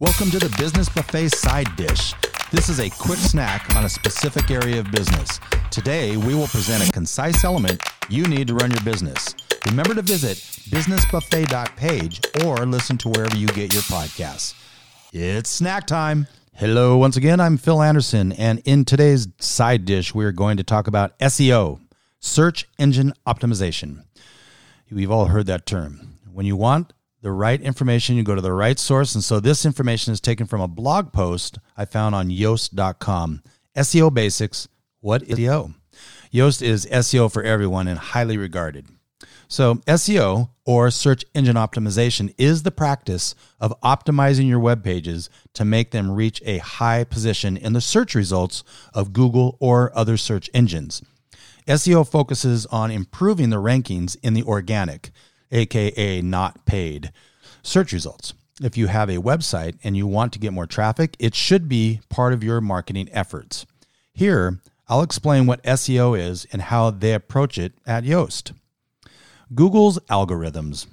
Welcome to the Business Buffet Side Dish. This is a quick snack on a specific area of business. Today, we will present a concise element you need to run your business. Remember to visit businessbuffet.page or listen to wherever you get your podcasts. It's snack time. Hello, once again, I'm Phil Anderson, and in today's side dish, we're going to talk about SEO, search engine optimization. We've all heard that term. When you want the right information, you go to the right source. And so this information is taken from a blog post I found on Yoast.com. SEO basics. What is SEO? Yoast is SEO for everyone and highly regarded. So, SEO or search engine optimization is the practice of optimizing your web pages to make them reach a high position in the search results of Google or other search engines. SEO focuses on improving the rankings in the organic, aka not paid, search results. If you have a website and you want to get more traffic, it should be part of your marketing efforts. Here, I'll explain what SEO is and how they approach it at Yoast. Google's algorithms.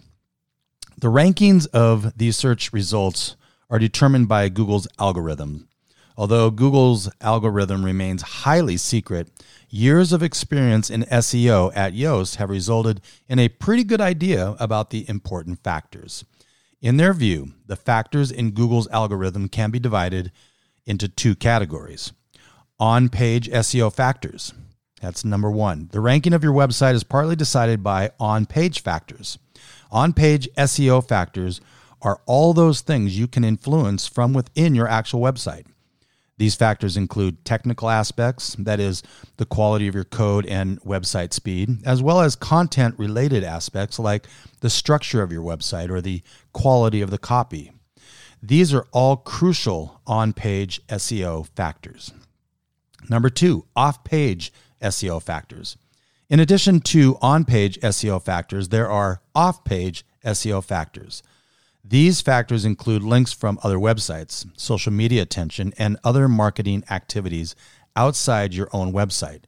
The rankings of these search results are determined by Google's algorithm. Although Google's algorithm remains highly secret, years of experience in SEO at Yoast have resulted in a pretty good idea about the important factors. In their view, the factors in Google's algorithm can be divided into two categories on page SEO factors. That's number one. The ranking of your website is partly decided by on page factors. On page SEO factors are all those things you can influence from within your actual website. These factors include technical aspects, that is, the quality of your code and website speed, as well as content related aspects like the structure of your website or the quality of the copy. These are all crucial on page SEO factors. Number two, off page SEO factors. In addition to on page SEO factors, there are off page SEO factors. These factors include links from other websites, social media attention, and other marketing activities outside your own website.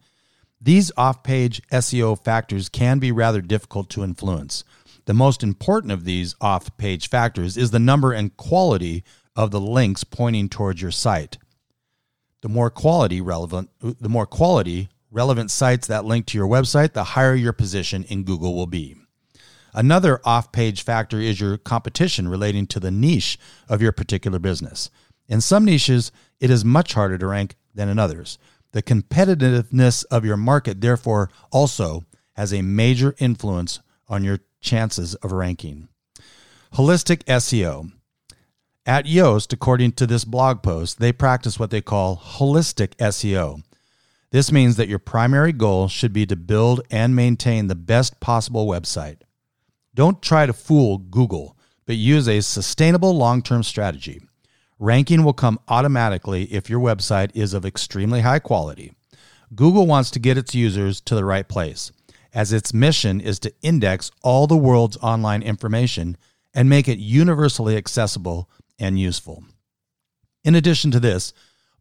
These off page SEO factors can be rather difficult to influence. The most important of these off page factors is the number and quality of the links pointing towards your site. The more quality relevant the more quality relevant sites that link to your website, the higher your position in Google will be. Another off page factor is your competition relating to the niche of your particular business. In some niches, it is much harder to rank than in others. The competitiveness of your market, therefore, also has a major influence on your chances of ranking. Holistic SEO. At Yoast, according to this blog post, they practice what they call holistic SEO. This means that your primary goal should be to build and maintain the best possible website. Don't try to fool Google, but use a sustainable long term strategy. Ranking will come automatically if your website is of extremely high quality. Google wants to get its users to the right place, as its mission is to index all the world's online information and make it universally accessible and useful. In addition to this,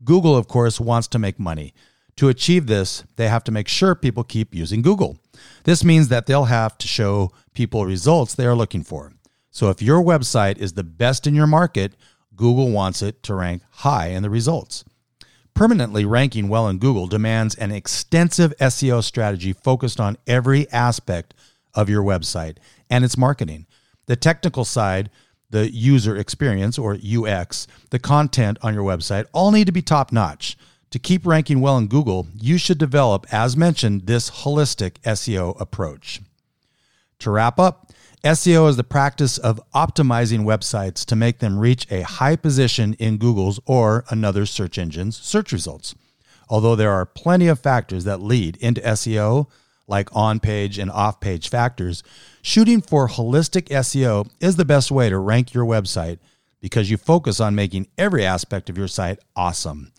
Google, of course, wants to make money. To achieve this, they have to make sure people keep using Google. This means that they'll have to show people results they are looking for. So if your website is the best in your market, Google wants it to rank high in the results. Permanently ranking well in Google demands an extensive SEO strategy focused on every aspect of your website and its marketing. The technical side, the user experience or UX, the content on your website all need to be top notch. To keep ranking well in Google, you should develop, as mentioned, this holistic SEO approach. To wrap up, SEO is the practice of optimizing websites to make them reach a high position in Google's or another search engine's search results. Although there are plenty of factors that lead into SEO, like on page and off page factors, shooting for holistic SEO is the best way to rank your website because you focus on making every aspect of your site awesome.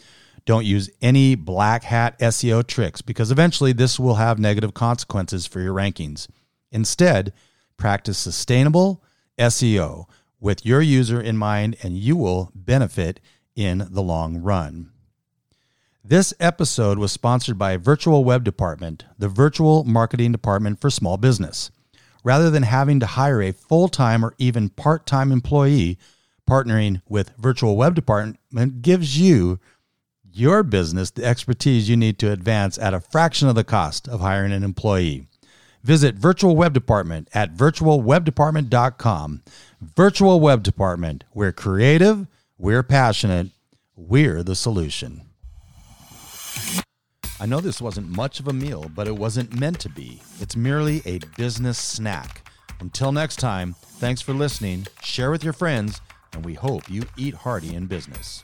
Don't use any black hat SEO tricks because eventually this will have negative consequences for your rankings. Instead, practice sustainable SEO with your user in mind and you will benefit in the long run. This episode was sponsored by Virtual Web Department, the virtual marketing department for small business. Rather than having to hire a full time or even part time employee, Partnering with Virtual Web Department gives you your business the expertise you need to advance at a fraction of the cost of hiring an employee. Visit Virtual Web Department at virtualwebdepartment.com. Virtual Web Department, we're creative, we're passionate, we're the solution. I know this wasn't much of a meal, but it wasn't meant to be. It's merely a business snack. Until next time, thanks for listening, share with your friends, and we hope you eat hearty in business.